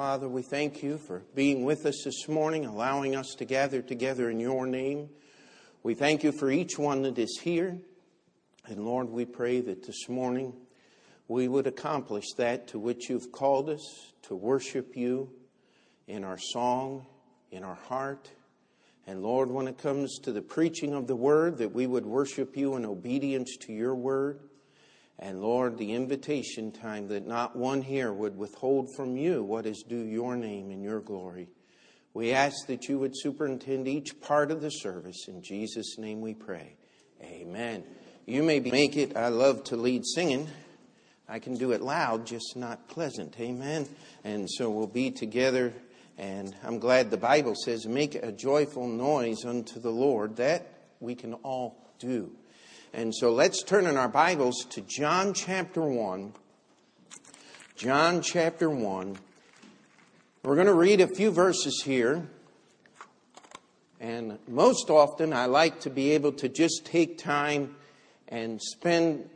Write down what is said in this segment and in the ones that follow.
Father, we thank you for being with us this morning, allowing us to gather together in your name. We thank you for each one that is here. And Lord, we pray that this morning we would accomplish that to which you've called us to worship you in our song, in our heart. And Lord, when it comes to the preaching of the word, that we would worship you in obedience to your word. And Lord, the invitation time that not one here would withhold from you what is due your name and your glory. We ask that you would superintend each part of the service. In Jesus' name we pray. Amen. You may make it. I love to lead singing. I can do it loud, just not pleasant. Amen. And so we'll be together. And I'm glad the Bible says, make a joyful noise unto the Lord. That we can all do. And so let's turn in our Bibles to John chapter 1. John chapter 1. We're going to read a few verses here. And most often, I like to be able to just take time and spend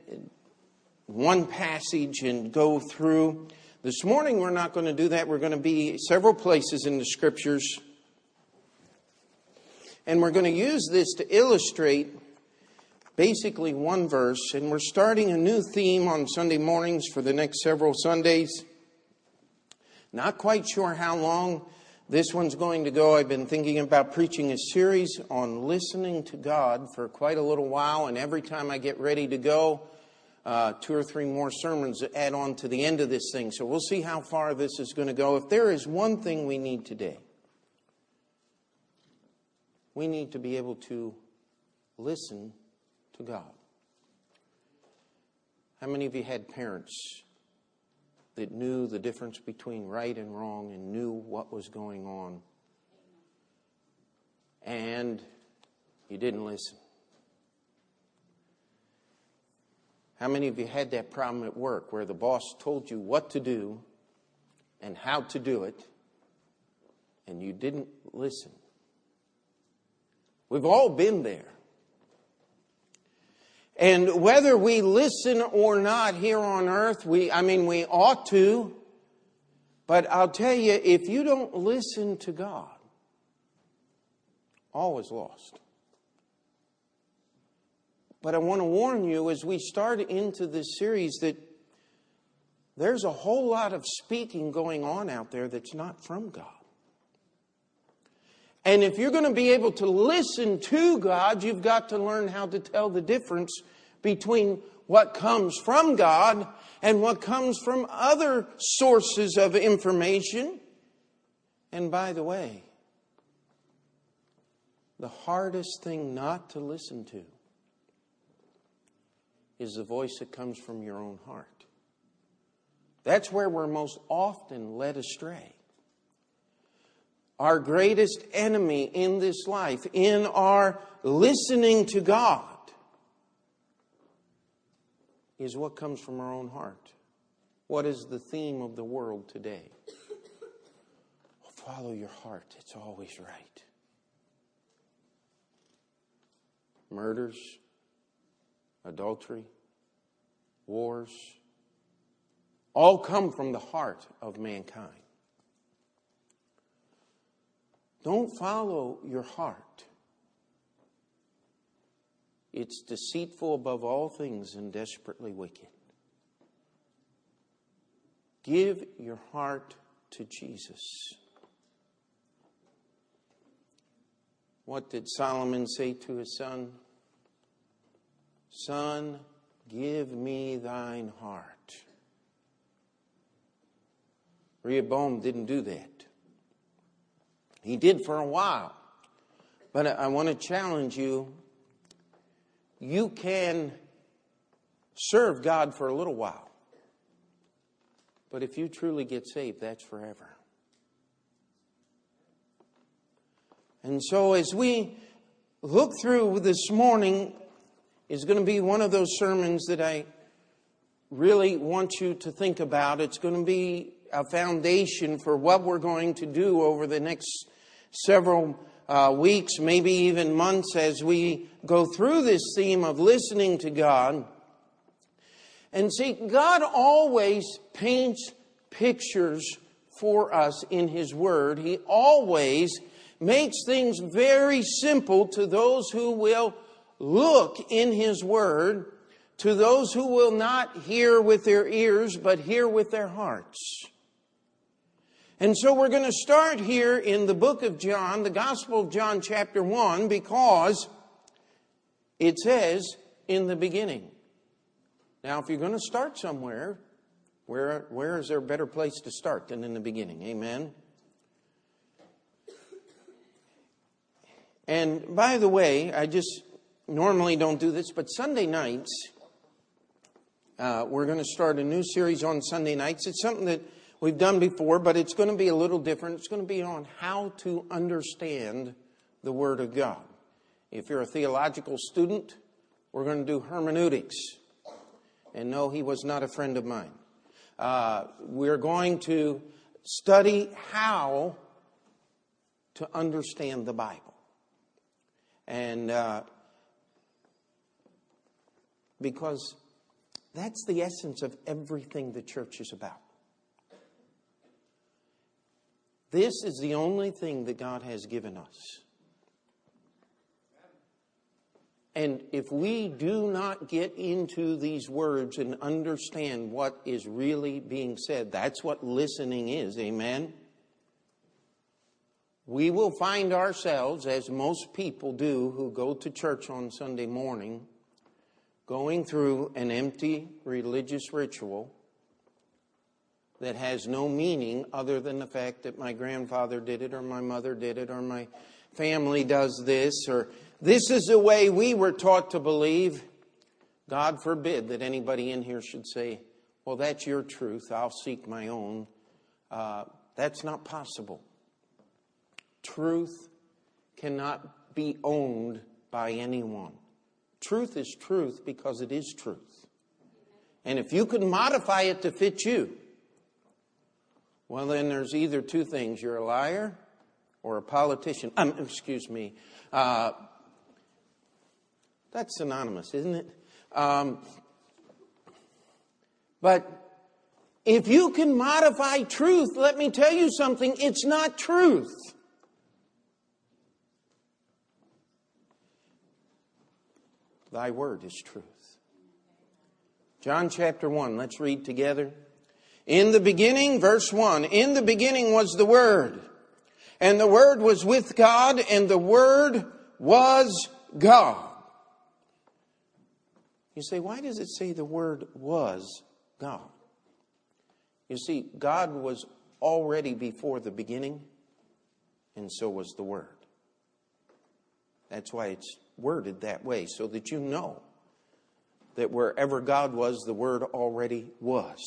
one passage and go through. This morning, we're not going to do that. We're going to be several places in the scriptures. And we're going to use this to illustrate basically one verse, and we're starting a new theme on Sunday mornings for the next several Sundays. Not quite sure how long this one's going to go. I've been thinking about preaching a series on listening to God for quite a little while, and every time I get ready to go, uh, two or three more sermons add on to the end of this thing. So we'll see how far this is going to go. If there is one thing we need today, we need to be able to listen to God. How many of you had parents that knew the difference between right and wrong and knew what was going on? And you didn't listen. How many of you had that problem at work where the boss told you what to do and how to do it, and you didn't listen? We've all been there. And whether we listen or not here on earth, we, I mean, we ought to. But I'll tell you, if you don't listen to God, all is lost. But I want to warn you as we start into this series that there's a whole lot of speaking going on out there that's not from God. And if you're going to be able to listen to God, you've got to learn how to tell the difference between what comes from God and what comes from other sources of information. And by the way, the hardest thing not to listen to is the voice that comes from your own heart. That's where we're most often led astray our greatest enemy in this life, in our listening to God, is what comes from our own heart. What is the theme of the world today? Follow your heart, it's always right. Murders, adultery, wars, all come from the heart of mankind. Don't follow your heart. It's deceitful above all things and desperately wicked. Give your heart to Jesus. What did Solomon say to his son? Son, give me thine heart. Rehoboam didn't do that. He did for a while. But I want to challenge you. You can serve God for a little while. But if you truly get saved, that's forever. And so as we look through this morning is going to be one of those sermons that I really want you to think about. It's going to be a foundation for what we're going to do over the next several uh, weeks, maybe even months, as we go through this theme of listening to God. And see, God always paints pictures for us in His Word. He always makes things very simple to those who will look in His Word, to those who will not hear with their ears, but hear with their hearts. And so we're going to start here in the book of John, the Gospel of John, chapter 1, because it says, in the beginning. Now, if you're going to start somewhere, where, where is there a better place to start than in the beginning? Amen? And by the way, I just normally don't do this, but Sunday nights, uh, we're going to start a new series on Sunday nights. It's something that we've done before, but it's going to be a little different. It's going to be on how to understand the Word of God. If you're a theological student, we're going to do hermeneutics. And no, he was not a friend of mine. Uh, we're going to study how to understand the Bible. And uh, because that's the essence of everything the church is about. This is the only thing that God has given us. And if we do not get into these words and understand what is really being said, that's what listening is, amen? We will find ourselves, as most people do who go to church on Sunday morning, going through an empty religious ritual that has no meaning other than the fact that my grandfather did it, or my mother did it, or my family does this, or this is the way we were taught to believe. God forbid that anybody in here should say, Well, that's your truth. I'll seek my own. Uh, that's not possible. Truth cannot be owned by anyone. Truth is truth because it is truth. And if you can modify it to fit you, well, then there's either two things you're a liar or a politician. Um, excuse me. Uh, that's synonymous, isn't it? Um, but if you can modify truth, let me tell you something, it's not truth. Thy word is truth. John chapter 1, let's read together. In the beginning, verse 1, in the beginning was the Word, and the Word was with God, and the Word was God. You say, why does it say the Word was God? You see, God was already before the beginning, and so was the Word. That's why it's worded that way, so that you know that wherever God was, the Word already was.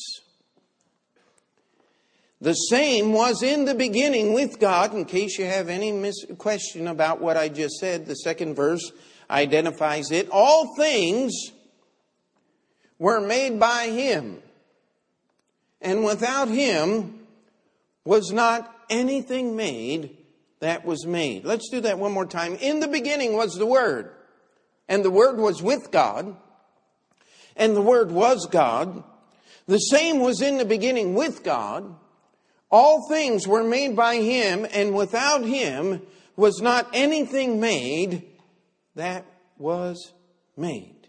The same was in the beginning with God. In case you have any mis- question about what I just said, the second verse identifies it. All things were made by him. And without him was not anything made that was made. Let's do that one more time. In the beginning was the Word, and the Word was with God, and the Word was God. The same was in the beginning with God. All things were made by him, and without him was not anything made that was made.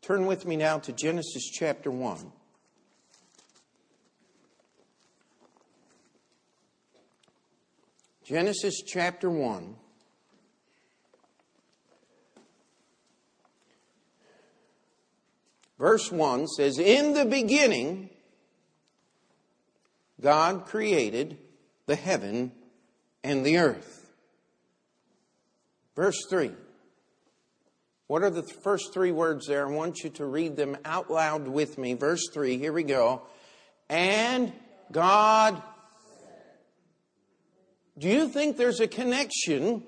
Turn with me now to Genesis chapter 1. Genesis chapter 1. Verse 1 says, In the beginning, God created the heaven and the earth. Verse 3. What are the first three words there? I want you to read them out loud with me. Verse 3, here we go. And God. Do you think there's a connection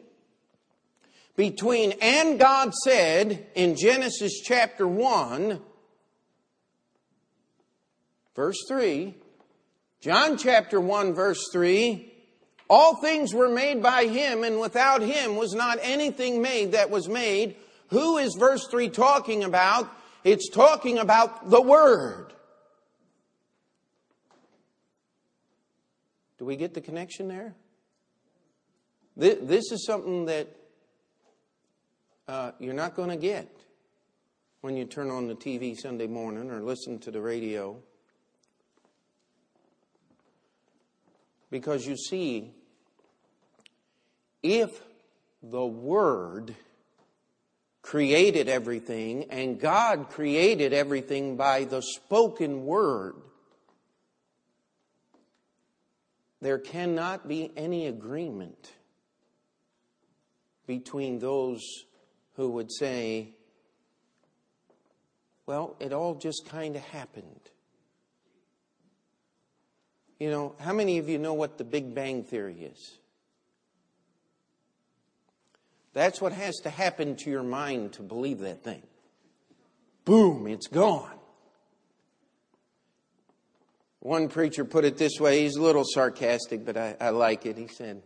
between and God said in Genesis chapter 1, verse 3, John chapter 1, verse 3, all things were made by him, and without him was not anything made that was made. Who is verse 3 talking about? It's talking about the Word. Do we get the connection there? This is something that uh, you're not going to get when you turn on the TV Sunday morning or listen to the radio. Because you see, if the Word created everything and God created everything by the spoken Word, there cannot be any agreement between those who would say, well, it all just kind of happened. You know, how many of you know what the Big Bang Theory is? That's what has to happen to your mind to believe that thing. Boom, it's gone. One preacher put it this way, he's a little sarcastic, but I, I like it. He said,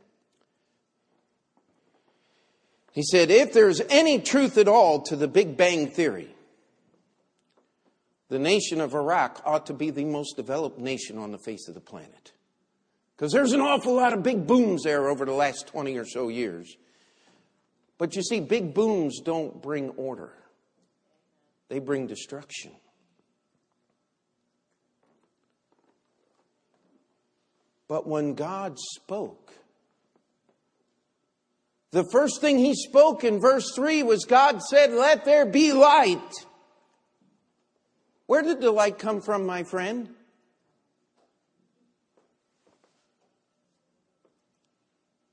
he said, if there's any truth at all to the Big Bang Theory, the nation of Iraq ought to be the most developed nation on the face of the planet. Because there's an awful lot of big booms there over the last 20 or so years. But you see, big booms don't bring order, they bring destruction. But when God spoke, the first thing he spoke in verse 3 was God said, Let there be light. Where did the light come from, my friend?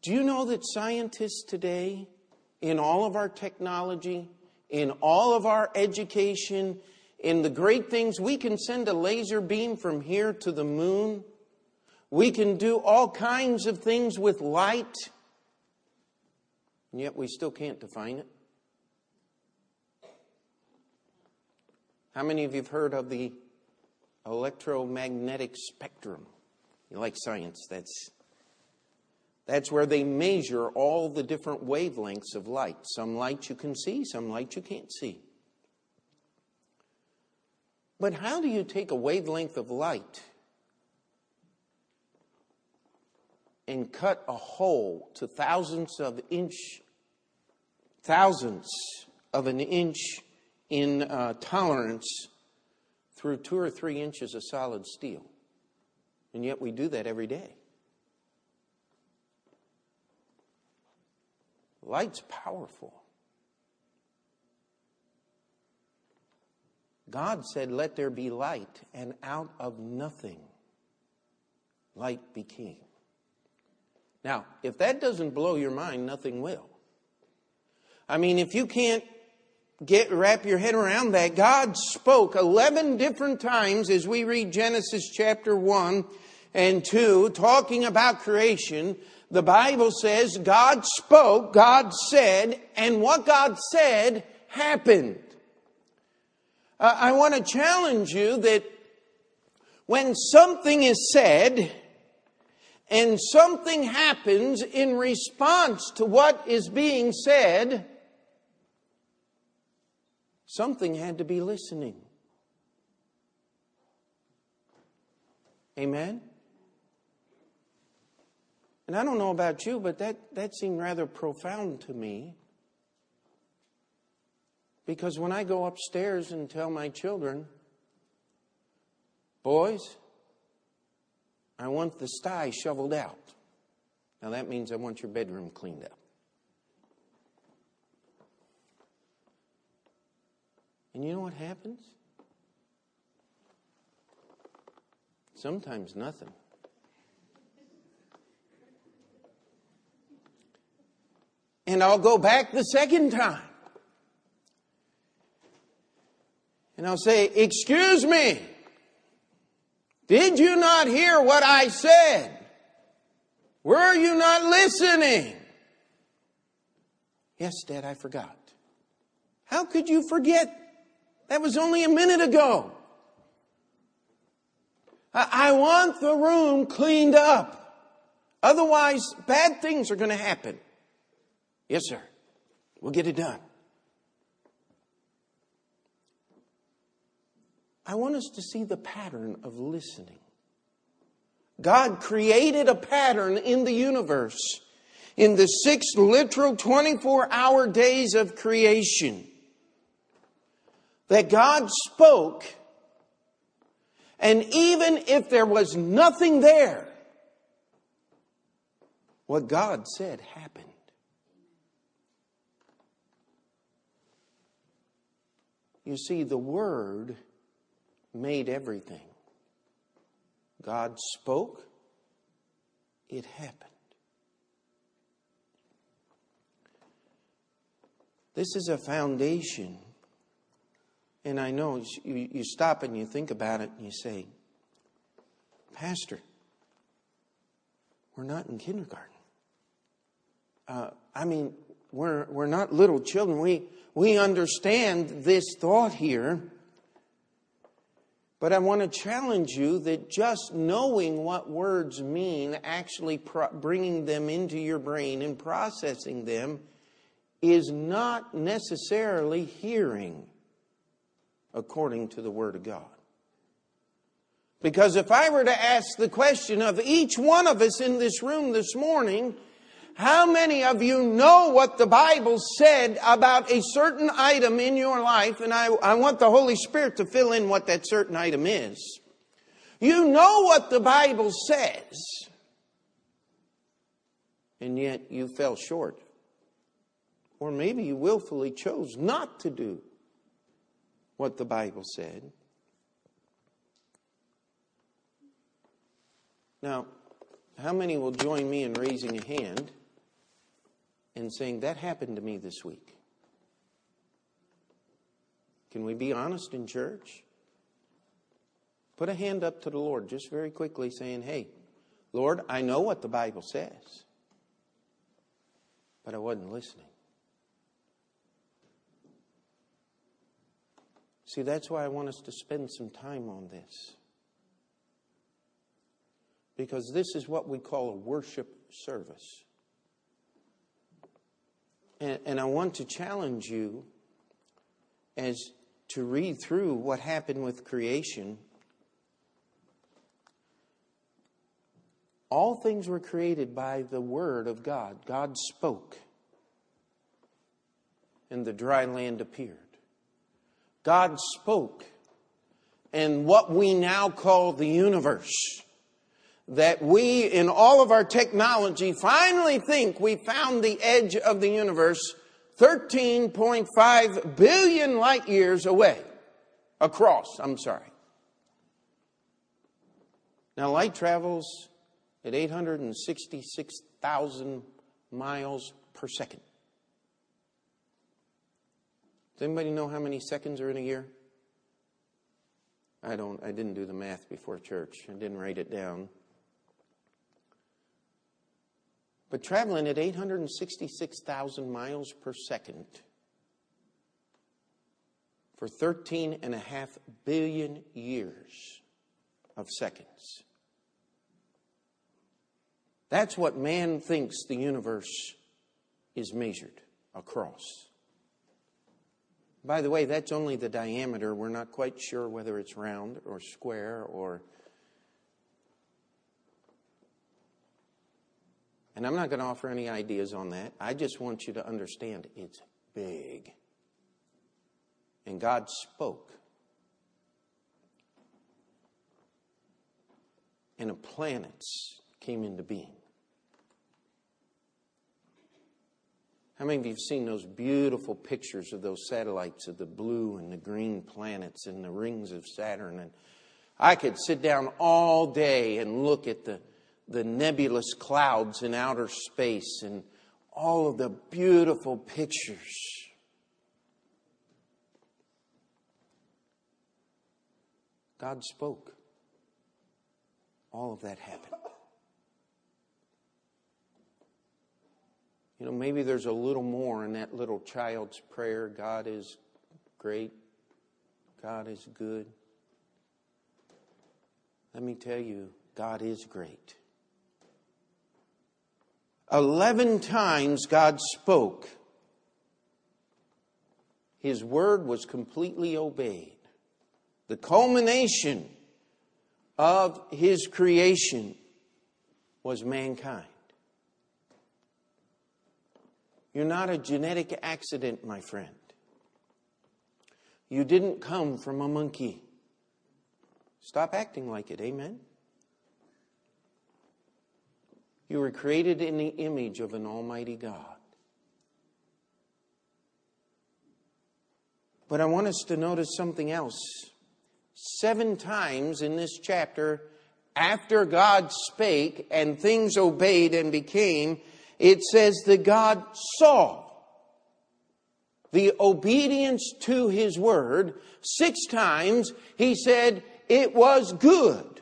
Do you know that scientists today, in all of our technology, in all of our education, in the great things, we can send a laser beam from here to the moon. We can do all kinds of things with light and yet we still can't define it. How many of you have heard of the electromagnetic spectrum? You like science, that's that's where they measure all the different wavelengths of light. Some light you can see, some light you can't see. But how do you take a wavelength of light and cut a hole to thousands of inch, thousands of an inch in uh, tolerance through two or three inches of solid steel. And yet we do that every day. Light's powerful. God said, Let there be light, and out of nothing, light became. Now, if that doesn't blow your mind, nothing will. I mean, if you can't get wrap your head around that, God spoke 11 different times as we read Genesis chapter 1 and 2 talking about creation. The Bible says God spoke, God said, and what God said happened. Uh, I want to challenge you that when something is said, and something happens in response to what is being said, something had to be listening. Amen? And I don't know about you, but that, that seemed rather profound to me. Because when I go upstairs and tell my children, boys, I want the sty shoveled out. Now that means I want your bedroom cleaned up. And you know what happens? Sometimes nothing. And I'll go back the second time. And I'll say, Excuse me. Did you not hear what I said? Were you not listening? Yes, Dad, I forgot. How could you forget? That was only a minute ago. I want the room cleaned up. Otherwise, bad things are going to happen. Yes, sir. We'll get it done. I want us to see the pattern of listening. God created a pattern in the universe in the six literal 24 hour days of creation that God spoke, and even if there was nothing there, what God said happened. You see, the Word made everything. God spoke, it happened. This is a foundation. And I know you, you stop and you think about it and you say, Pastor, we're not in kindergarten. Uh, I mean, we're, we're not little children. We, we understand this thought here. But I want to challenge you that just knowing what words mean, actually pro- bringing them into your brain and processing them, is not necessarily hearing according to the Word of God. Because if I were to ask the question of each one of us in this room this morning, how many of you know what the Bible said about a certain item in your life? And I, I want the Holy Spirit to fill in what that certain item is. You know what the Bible says, and yet you fell short. Or maybe you willfully chose not to do what the Bible said. Now, how many will join me in raising a hand and saying, That happened to me this week. Can we be honest in church? Put a hand up to the Lord just very quickly, saying, Hey, Lord, I know what the Bible says, but I wasn't listening. See, that's why I want us to spend some time on this. Because this is what we call a worship service. And, and I want to challenge you as to read through what happened with creation. All things were created by the Word of God. God spoke, and the dry land appeared. God spoke, and what we now call the universe that we, in all of our technology, finally think we found the edge of the universe 13.5 billion light years away. Across, I'm sorry. Now, light travels at 866,000 miles per second. Does anybody know how many seconds are in a year? I don't I didn't do the math before church. I didn't write it down. But traveling at 866,000 miles per second for 13 and a half billion years of seconds. That's what man thinks the universe is measured across. By the way, that's only the diameter. We're not quite sure whether it's round or square or And I'm not going to offer any ideas on that. I just want you to understand it's big. And God spoke. And the planets came into being. How many of you have seen those beautiful pictures of those satellites of the blue and the green planets and the rings of Saturn? And I could sit down all day and look at the the nebulous clouds in outer space and all of the beautiful pictures. God spoke. All of that happened. You know, maybe there's a little more in that little child's prayer God is great, God is good. Let me tell you, God is great. Eleven times God spoke. His word was completely obeyed. The culmination of his creation was mankind. You're not a genetic accident, my friend. You didn't come from a monkey. Stop acting like it, amen? You were created in the image of an almighty God. But I want us to notice something else. Seven times in this chapter, after God spake and things obeyed and became, it says that God saw the obedience to his word. Six times he said it was good.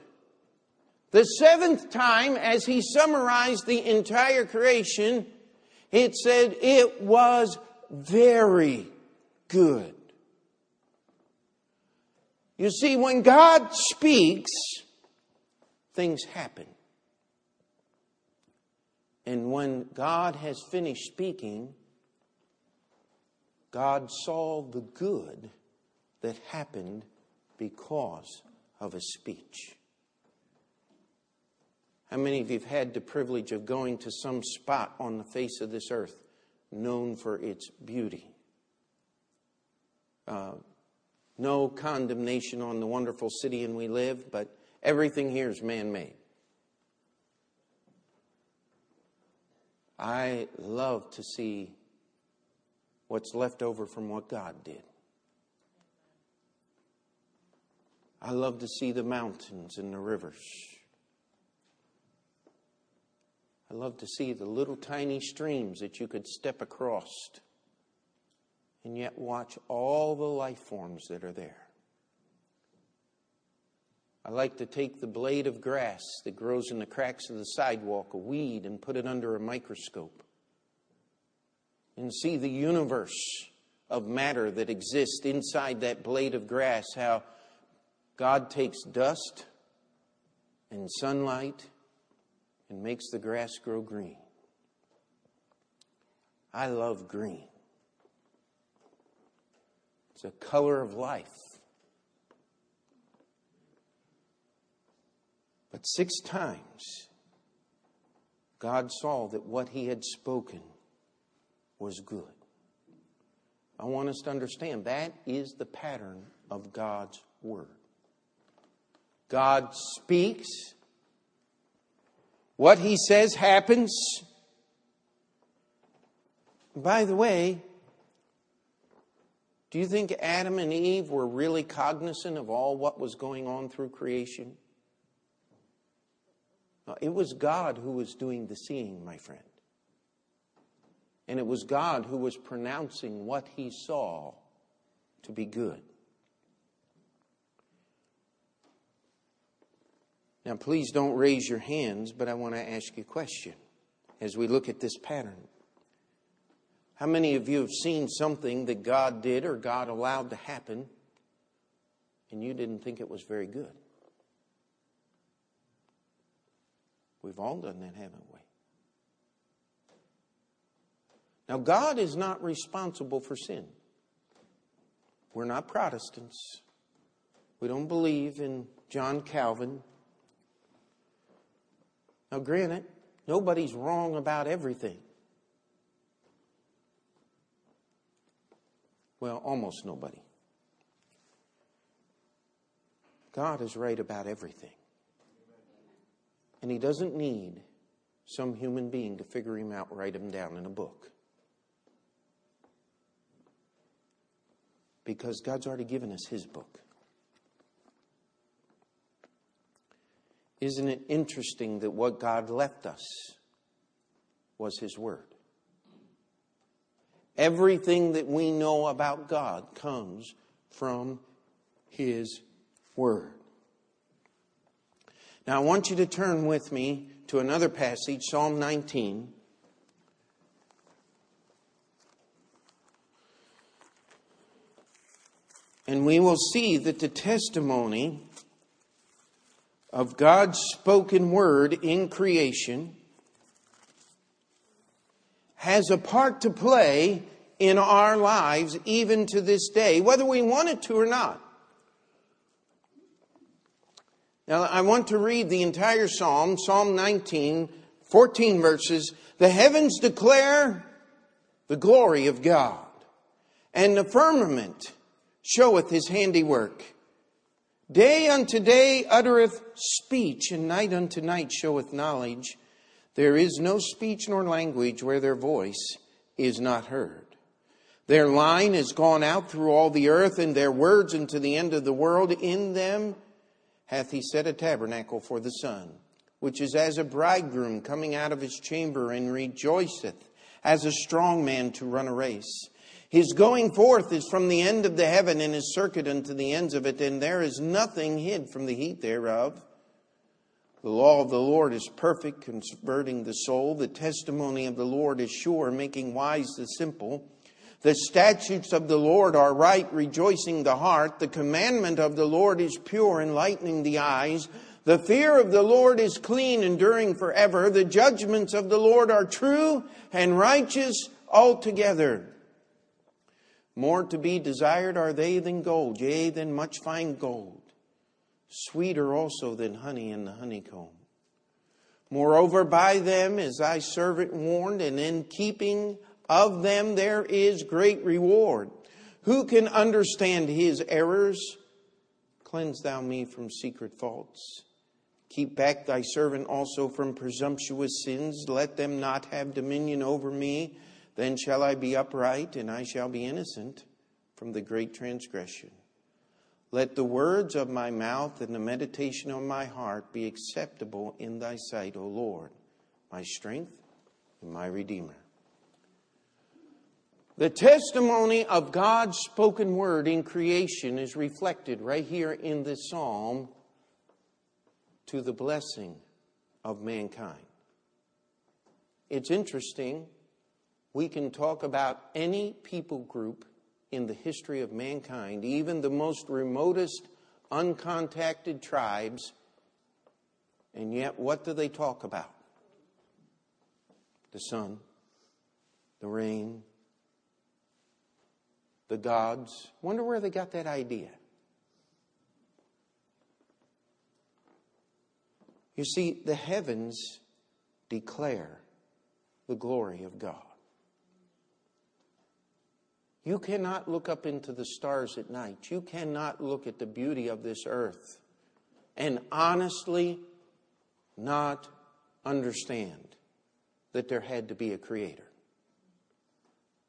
The seventh time, as he summarized the entire creation, it said it was very good. You see, when God speaks, things happen. And when God has finished speaking, God saw the good that happened because of a speech. How many of you have had the privilege of going to some spot on the face of this earth known for its beauty? Uh, no condemnation on the wonderful city in we live, but everything here is man made. I love to see what's left over from what God did. I love to see the mountains and the rivers. I love to see the little tiny streams that you could step across and yet watch all the life forms that are there. I like to take the blade of grass that grows in the cracks of the sidewalk, a weed, and put it under a microscope and see the universe of matter that exists inside that blade of grass. How God takes dust and sunlight and makes the grass grow green. I love green. It's a color of life. But six times, God saw that what he had spoken was good. I want us to understand that is the pattern of God's Word. God speaks, what he says happens. By the way, do you think Adam and Eve were really cognizant of all what was going on through creation? Uh, it was God who was doing the seeing, my friend. And it was God who was pronouncing what he saw to be good. Now, please don't raise your hands, but I want to ask you a question as we look at this pattern. How many of you have seen something that God did or God allowed to happen and you didn't think it was very good? We've all done that, haven't we? Now, God is not responsible for sin. We're not Protestants. We don't believe in John Calvin. Now, granted, nobody's wrong about everything. Well, almost nobody. God is right about everything. And he doesn't need some human being to figure him out, write him down in a book. Because God's already given us his book. Isn't it interesting that what God left us was his word? Everything that we know about God comes from his word. Now, I want you to turn with me to another passage, Psalm 19. And we will see that the testimony of God's spoken word in creation has a part to play in our lives even to this day, whether we want it to or not. Now, I want to read the entire psalm, Psalm 19, 14 verses. The heavens declare the glory of God, and the firmament showeth his handiwork. Day unto day uttereth speech, and night unto night showeth knowledge. There is no speech nor language where their voice is not heard. Their line is gone out through all the earth, and their words unto the end of the world. In them hath he set a tabernacle for the sun, which is as a bridegroom coming out of his chamber and rejoiceth as a strong man to run a race. His going forth is from the end of the heaven and his circuit unto the ends of it, and there is nothing hid from the heat thereof. The law of the Lord is perfect, converting the soul. The testimony of the Lord is sure, making wise the simple. The statutes of the Lord are right, rejoicing the heart. The commandment of the Lord is pure, enlightening the eyes. The fear of the Lord is clean, enduring forever. The judgments of the Lord are true and righteous altogether. More to be desired are they than gold, yea, than much fine gold. Sweeter also than honey in the honeycomb. Moreover, by them is thy servant warned, and in keeping of them there is great reward. Who can understand his errors? Cleanse thou me from secret faults. Keep back thy servant also from presumptuous sins. Let them not have dominion over me. Then shall I be upright, and I shall be innocent from the great transgression. Let the words of my mouth and the meditation of my heart be acceptable in thy sight, O Lord, my strength and my redeemer. The testimony of God's spoken word in creation is reflected right here in this psalm to the blessing of mankind. It's interesting. We can talk about any people group in the history of mankind, even the most remotest, uncontacted tribes, and yet what do they talk about? The sun, the rain, the gods. Wonder where they got that idea. You see, the heavens declare the glory of God. You cannot look up into the stars at night. You cannot look at the beauty of this earth and honestly not understand that there had to be a creator.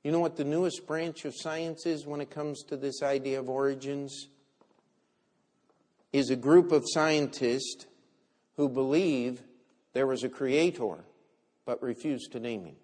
You know what the newest branch of science is when it comes to this idea of origins? Is a group of scientists who believe there was a creator but refuse to name him.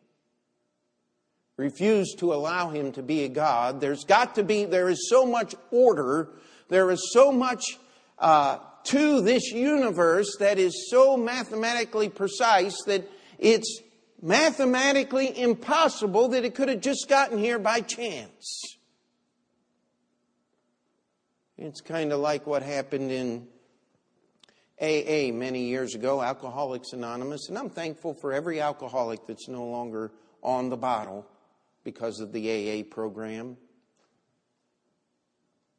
Refuse to allow him to be a God. There's got to be, there is so much order, there is so much uh, to this universe that is so mathematically precise that it's mathematically impossible that it could have just gotten here by chance. It's kind of like what happened in AA many years ago, Alcoholics Anonymous, and I'm thankful for every alcoholic that's no longer on the bottle because of the AA program.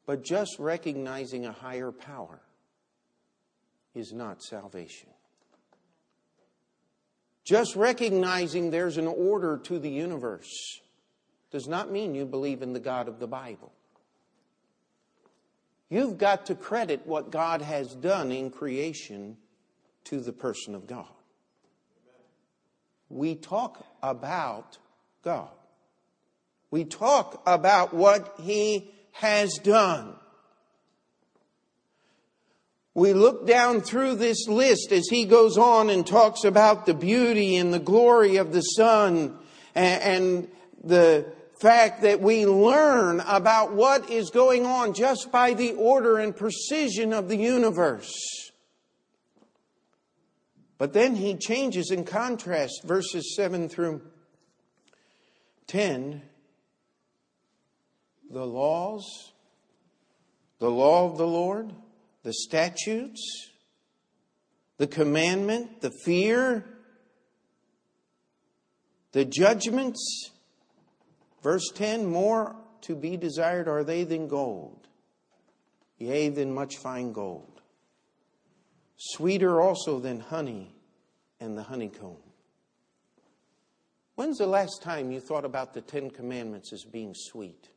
But just recognizing a higher power is not salvation. Just recognizing there's an order to the universe does not mean you believe in the God of the Bible. You've got to credit what God has done in creation to the person of God. We talk about God. We talk about what He has done we look down through this list as he goes on and talks about the beauty and the glory of the sun and, the fact that we learn about what is going on just by the order and precision of the universe. But then he changes in contrast, verses 7 through 10. The laws, the law of the Lord the statutes, the commandment, the fear, the judgments. Verse 10 More to be desired are they than gold, yea, than much fine gold. sweeter also than honey and the honeycomb. When's the last time you thought about the Ten Commandments as being sweet?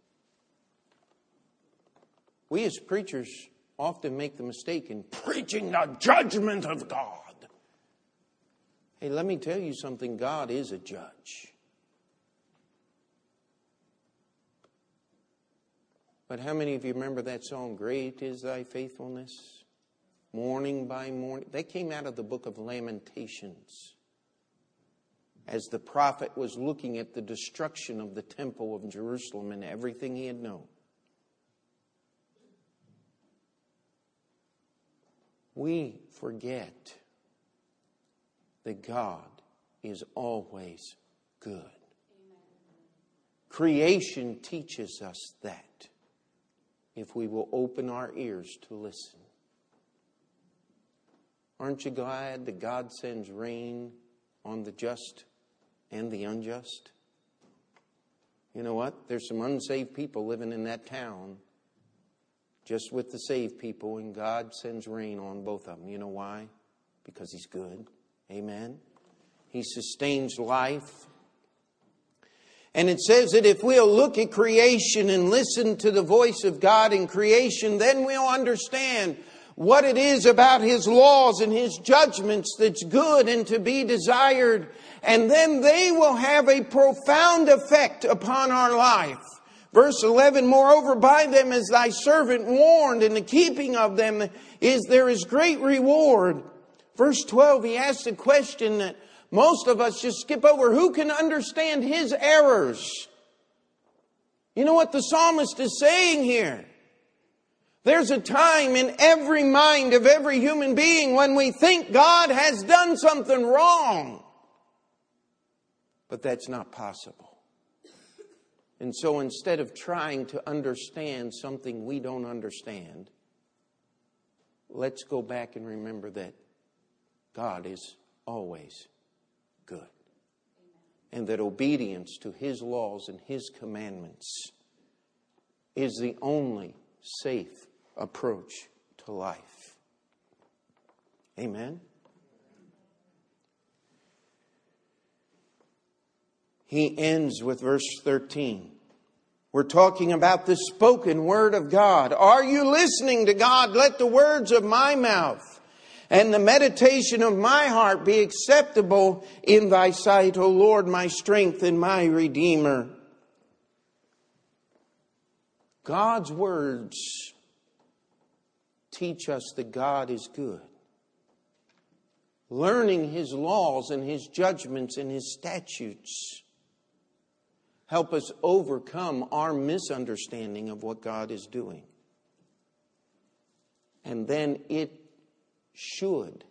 We as preachers often make the mistake in preaching the judgment of God. Hey, let me tell you something God is a judge. But how many of you remember that song, Great is Thy Faithfulness? Morning by morning. That came out of the book of Lamentations. As the prophet was looking at the destruction of the temple of Jerusalem and everything he had known. We forget that God is always good. Creation teaches us that if we will open our ears to listen. Aren't you glad that God sends rain on the just and the unjust? You know what? There's some unsaved people living in that town just with the saved people, and God sends rain on both of them. You know why? Because He's good. Amen. He sustains life. And it says that if we'll look at creation and listen to the voice of God in creation, then we'll understand what it is about His laws and His judgments that's good and to be desired. And then they will have a profound effect upon our life. Verse 11, moreover, by them is thy servant warned, and the keeping of them is there is great reward. Verse 12, he asks a question that most of us just skip over. Who can understand his errors? You know what the psalmist is saying here? There's a time in every mind of every human being when we think God has done something wrong. But that's not possible. And so instead of trying to understand something we don't understand, let's go back and remember that God is always good. And that obedience to His laws and His commandments is the only safe approach to life. Amen? He ends with verse 13. We're talking about the spoken word of God. Are you listening to God? Let the words of my mouth and the meditation of my heart be acceptable in thy sight, O Lord, my strength and my redeemer. God's words teach us that God is good. Learning his laws and his judgments and his statutes help us overcome our misunderstanding of what God is doing. And then it should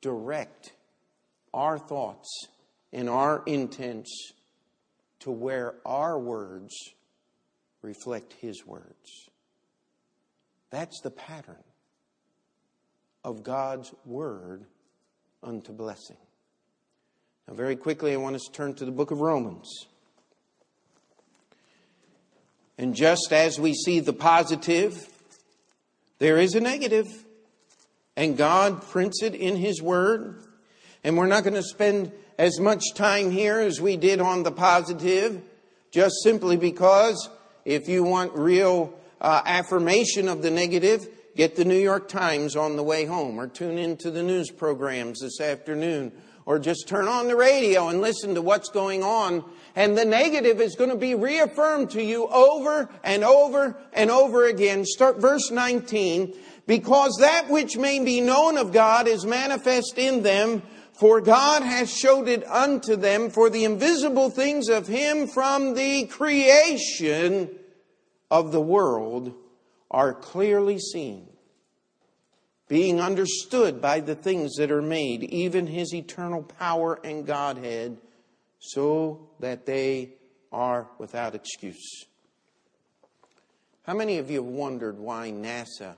direct our thoughts and our intents to where our words reflect His words. That's the pattern of God's word unto blessing. Now, very quickly, I want us to turn to the book of Romans. And just as we see the positive, there is a negative. And God prints it in His Word. And we're not going to spend as much time here as we did on the positive, just simply because if you want real uh, affirmation of the negative, get the New York Times on the way home, or tune into the news programs this afternoon, or just turn on the radio and listen to what's going on. And the negative is going to be reaffirmed to you over and over and over again. Start verse 19 because that which may be known of God is manifest in them, for God has showed it unto them, for the invisible things of Him from the creation of the world are clearly seen, being understood by the things that are made, even His eternal power and Godhead, so that they are without excuse. How many of you have wondered why NASA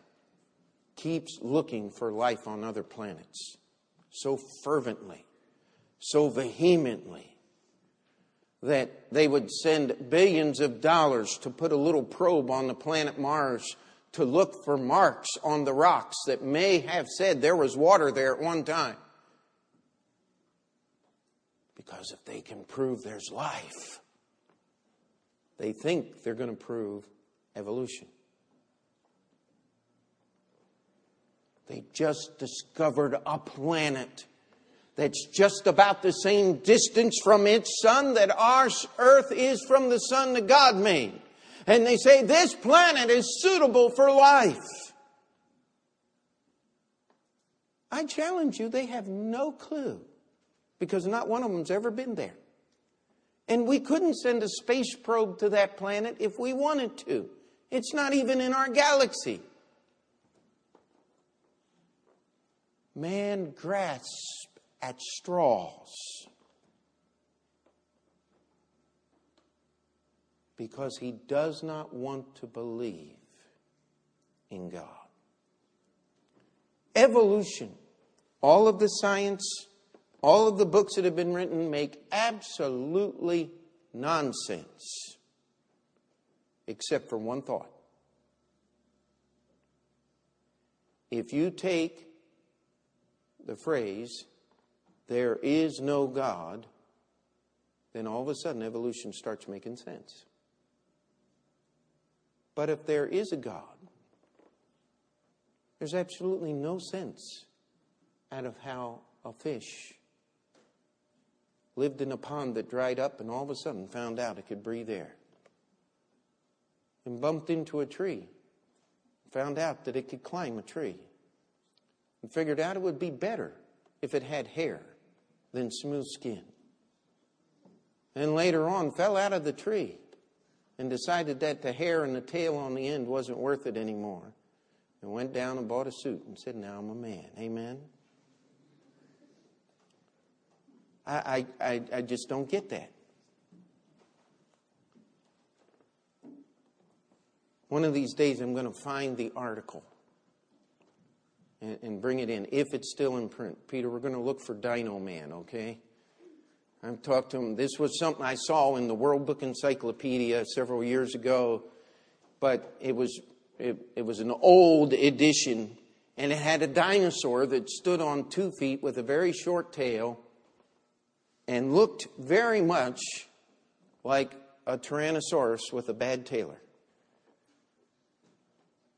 keeps looking for life on other planets so fervently, so vehemently, that they would send billions of dollars to put a little probe on the planet Mars to look for marks on the rocks that may have said there was water there at one time. Because if they can prove there's life, they think they're going to prove evolution. They just discovered a planet that's just about the same distance from its sun that our earth is from the sun that God made. And they say this planet is suitable for life. I challenge you, they have no clue because not one of them's ever been there. And we couldn't send a space probe to that planet if we wanted to. It's not even in our galaxy. Man grasps at straws because he does not want to believe in God. Evolution, all of the science, all of the books that have been written make absolutely nonsense, except for one thought. If you take the phrase, there is no God, then all of a sudden evolution starts making sense. But if there is a God, there's absolutely no sense out of how a fish lived in a pond that dried up and all of a sudden found out it could breathe air. And bumped into a tree, found out that it could climb a tree, and figured out it would be better if it had hair than smooth skin. And later on fell out of the tree and decided that the hair and the tail on the end wasn't worth it anymore and went down and bought a suit and said, Now I'm a man. Amen? I, I, I just don't get that. One of these days, I'm going to find the article and, and, bring it in, if it's still in print. Peter, we're going to look for Dino Man, okay? I've talked to him. This was something I saw in the World Book Encyclopedia several years ago, but it was, it, it was an old edition, and it had a dinosaur that stood on two feet with a very short tail and looked very much like a Tyrannosaurus with a bad tailor.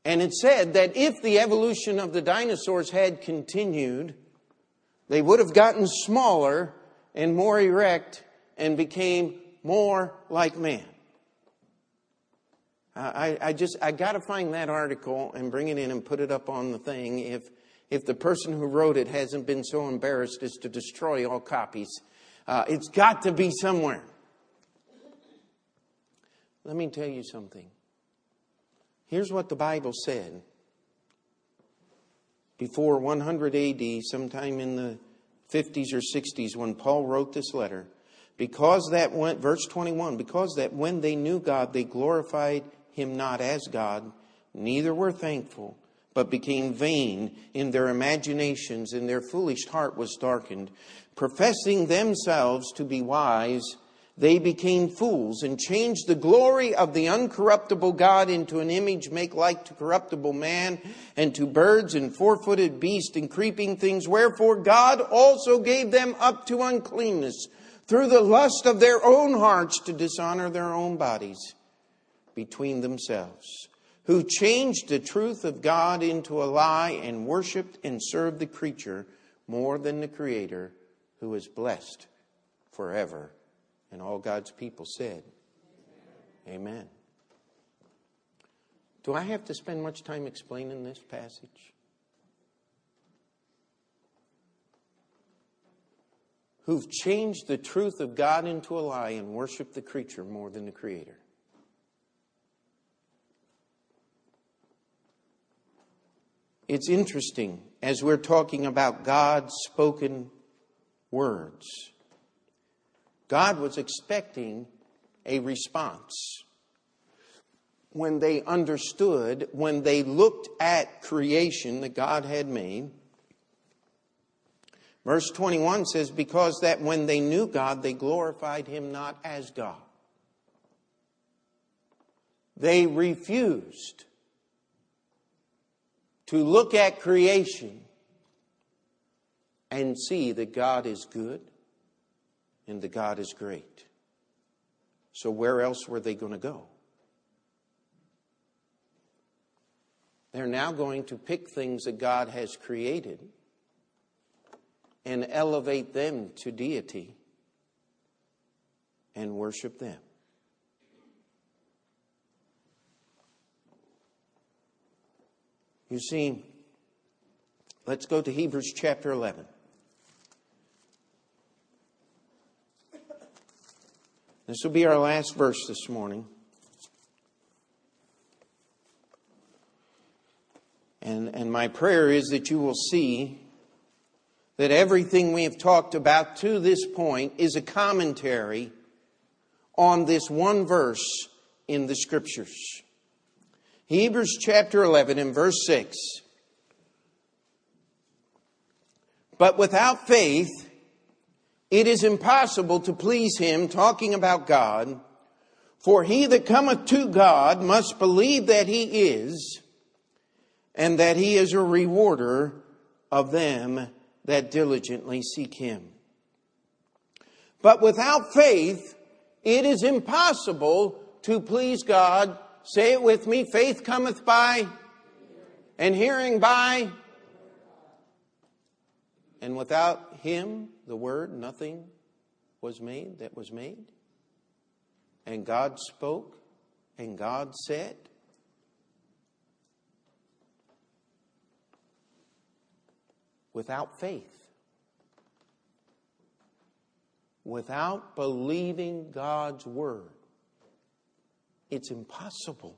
And it said that if the evolution of the dinosaurs had continued, they would have gotten smaller and more erect and became more like man. I, I just, I got to find that article and bring it in and put it up on the thing if, if the person who wrote it hasn't been so embarrassed as to destroy all copies. Uh, it's got to be somewhere. Let me tell you something. Here's what the Bible said. Before 100 AD, sometime in the 50s or 60s when Paul wrote this letter, because that went, verse 21, because that when they knew God, they glorified him not as God, neither were thankful, but became vain in their imaginations, and their foolish heart was darkened. Professing themselves to be wise, they became fools and changed the glory of the uncorruptible God into an image make like to corruptible man and to birds and four footed beasts and creeping things. Wherefore God also gave them up to uncleanness through the lust of their own hearts to dishonor their own bodies between themselves, who changed the truth of God into a lie and worshiped and served the creature more than the Creator who is blessed forever. And all God's people said, Amen. Do I have to spend much time explaining this passage? Who've changed the truth of God into a lie and worship the creature more than the Creator. It's interesting as we're talking about God's spoken words. God was expecting a response. When they understood, when they looked at creation that God had made, verse 21 says, Because that when they knew God, they glorified him not as God. They refused to look at creation and see that God is good and that God is great. So, where else were they going to go? They're now going to pick things that God has created and elevate them to deity and worship them. You see, let's go to Hebrews chapter 11. This will be our last verse this morning. And, and my prayer is that you will see that everything we have talked about to this point is a commentary on this one verse in the Scriptures. Hebrews chapter 11 and verse 6. But without faith, it is impossible to please him, talking about God. For he that cometh to God must believe that he is, and that he is a rewarder of them that diligently seek him. But without faith, it is impossible to please God. Say it with me. Faith cometh by and hearing by. And without him, the word, nothing was made that was made. And God spoke and God said. Without faith, without believing God's word. It's impossible.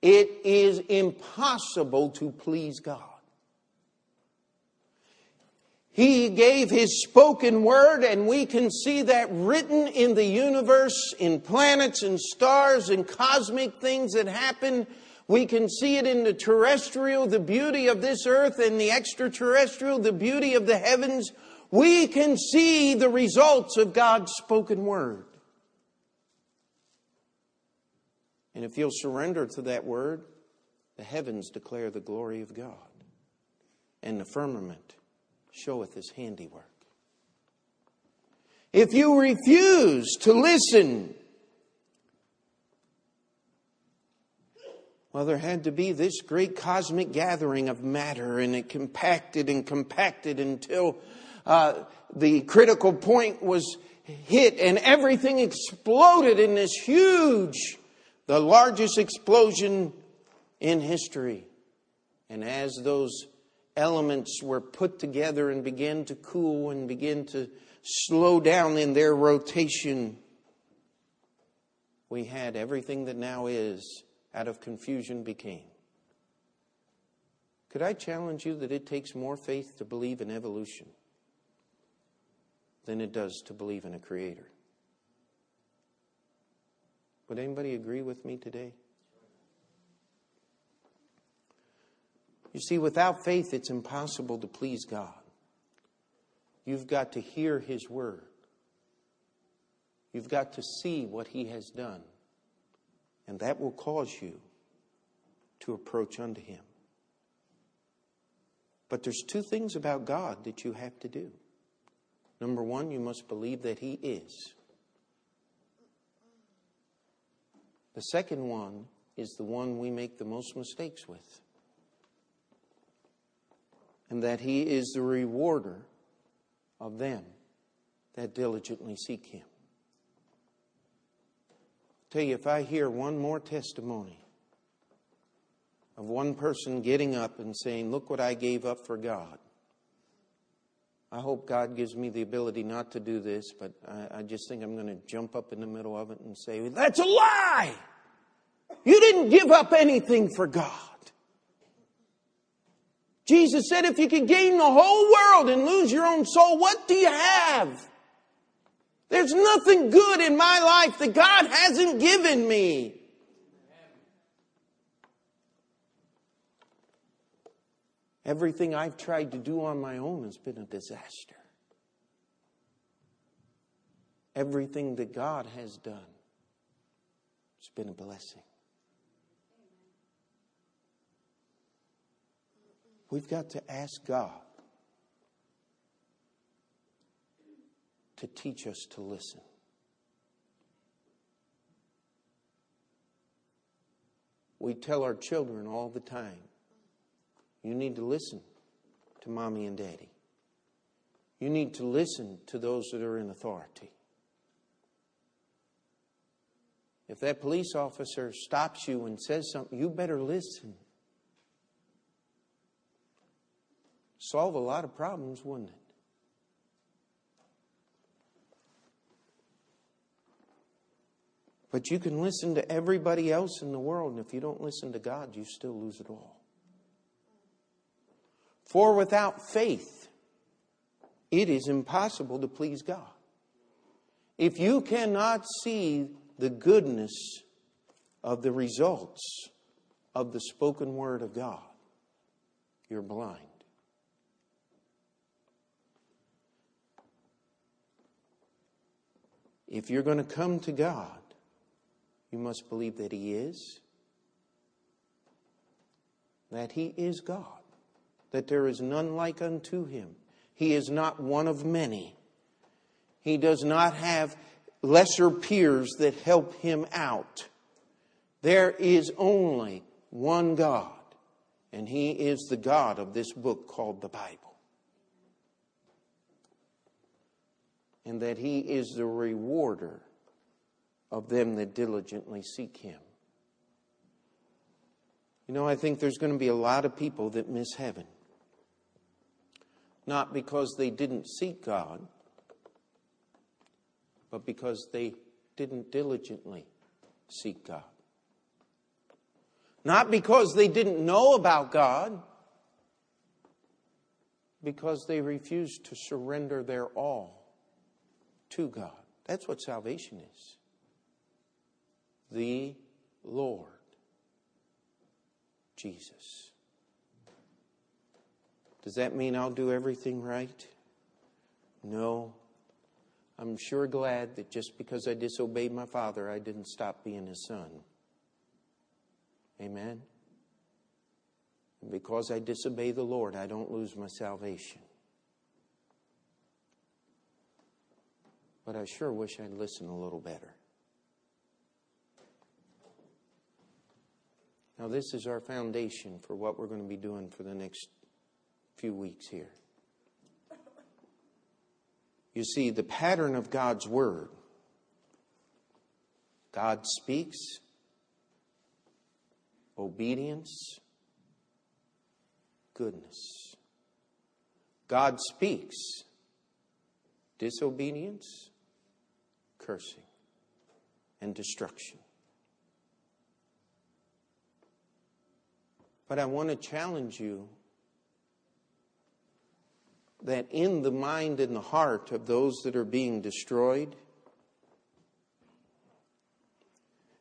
It is impossible to please God. He gave His spoken word, and we can see that written in the universe, in planets and stars and cosmic things that happen. We can see it in the terrestrial, the beauty of this earth, and the extraterrestrial, the beauty of the heavens we can see the results of God's spoken word. And if you'll surrender to that word, the heavens declare the glory of God, and the firmament showeth his handiwork. If you refuse to listen, well, there had to be this great cosmic gathering of matter, and it compacted and compacted until uh, the critical point was hit and everything exploded in this huge, the largest explosion in history. And as those elements were put together and began to cool and begin to slow down in their rotation, we had everything that now is out of confusion became. Could I challenge you that it takes more faith to believe in evolution than it does to believe in a creator. Would anybody agree with me today? You see, without faith, it's impossible to please God. You've got to hear His word, you've got to see what He has done, and that will cause you to approach unto Him. But there's two things about God that you have to do. Number one, you must believe that He is. The second one is the one we make the most mistakes with. And that He is the rewarder of them that diligently seek Him. I tell you, if I hear one more testimony of one person getting up and saying, Look what I gave up for God, I hope God gives me the ability not to do this, but I, I just think I'm going to jump up in the middle of it and say, That's a lie! You didn't give up anything for God. Jesus said, If you could gain the whole world and lose your own soul, what do you have? There's nothing good in my life that God hasn't given me. Everything I've tried to do on my own has been a disaster. Everything that God has done has been a blessing. We've got to ask God to teach us to listen. We tell our children all the time you need to listen to mommy and daddy. You need to listen to those that are in authority. If that police officer stops you and says something, you better listen. Solve a lot of problems, wouldn't it? But you can listen to everybody else in the world, and if you don't listen to God, you still lose it all. For without faith, it is impossible to please God. If you cannot see the goodness of the results of the spoken word of God, you're blind. If you're going to come to God, you must believe that He is, that He is God, that there is none like unto Him. He is not one of many. He does not have lesser peers that help him out. There is only one God, and He is the God of this book called the Bible. And that He is the rewarder of them that diligently seek Him. You know, I think there's going to be a lot of people that miss heaven. Not because they didn't seek God, but because they didn't diligently seek God. Not because they didn't know about God, because they refused to surrender their all to God. That's what salvation is. The Lord Jesus. Does that mean I'll do everything right? No. I'm sure glad that just because I disobeyed my father, I didn't stop being his son. Amen? And because I disobey the Lord, I don't lose my salvation. But I sure wish I'd listened a little better. Now, this is our foundation for what we're going to be doing for the next few weeks here. You see, the pattern of God's Word God speaks, obedience, goodness. God speaks, disobedience, cursing, and destruction. But I want to challenge you that in the mind and the heart of those that are being destroyed,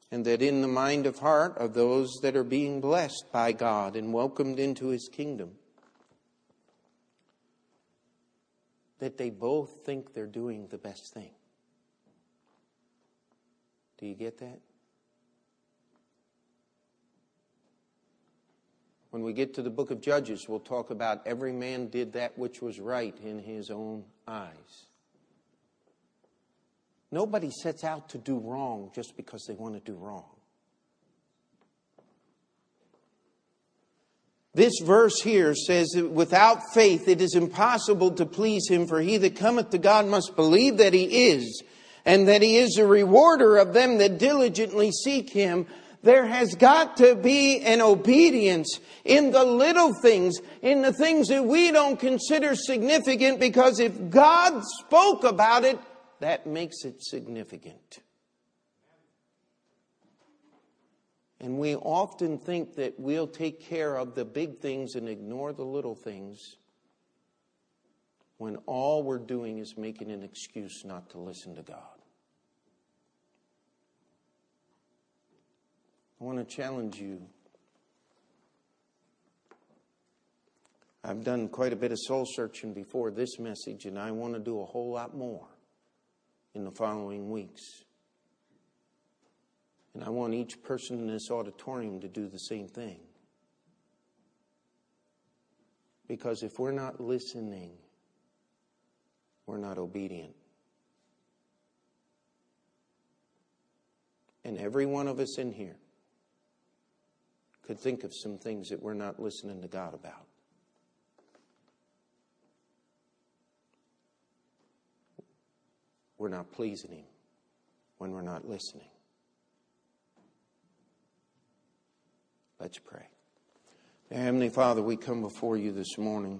and that in the mind of heart of those that are being blessed by God and welcomed into his kingdom, that they both think they're doing the best thing. Do you get that? When we get to the book of Judges, we'll talk about every man did that which was right in his own eyes. Nobody sets out to do wrong just because they want to do wrong. This verse here says that without faith it is impossible to please him, for he that cometh to God must believe that he is, and that he is a rewarder of them that diligently seek him. There has got to be an obedience in the little things, in the things that we don't consider significant, because if God spoke about it, that makes it significant. And we often think that we'll take care of the big things and ignore the little things when all we're doing is making an excuse not to listen to God. I want to challenge you. I've done quite a bit of soul searching before this message, and I want to do a whole lot more in the following weeks. And I want each person in this auditorium to do the same thing. Because if we're not listening, we're not obedient. And every one of us in here could think of some things that we're not listening to God about. We're not pleasing Him when we're not listening. Let's pray. Heavenly Father, we come before you this morning.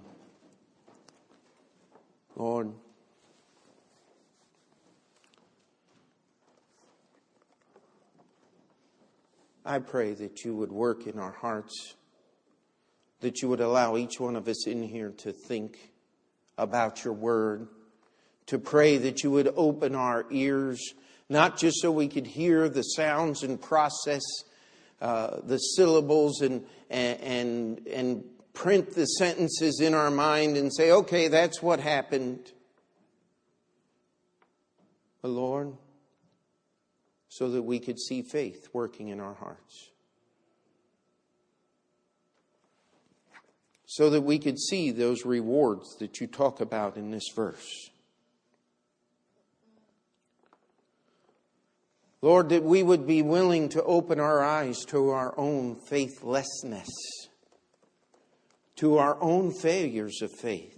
Lord, I pray that you would work in our hearts, that you would allow each one of us in here to think about your word, to pray that you would open our ears, not just so we could hear the sounds and process uh, the syllables and, and, and print the sentences in our mind and say, okay, that's what happened. But Lord, so that we could see faith working in our hearts. So that we could see those rewards that you talk about in this verse. Lord, that we would be willing to open our eyes to our own faithlessness, to our own failures of faith,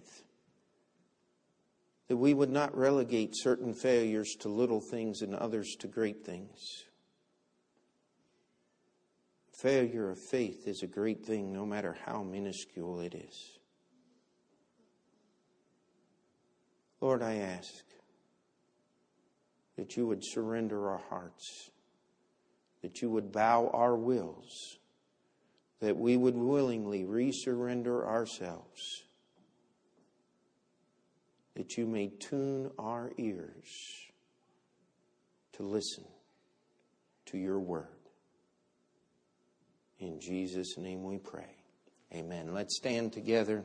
that we would not relegate certain failures to little things and others to great things. Failure of faith is a great thing, no matter how minuscule it is. Lord, I ask that you would surrender our hearts, that you would bow our wills, that we would willingly resurrender ourselves, that you may tune our ears to listen to your word. In Jesus' name we pray. Amen. Let's stand together.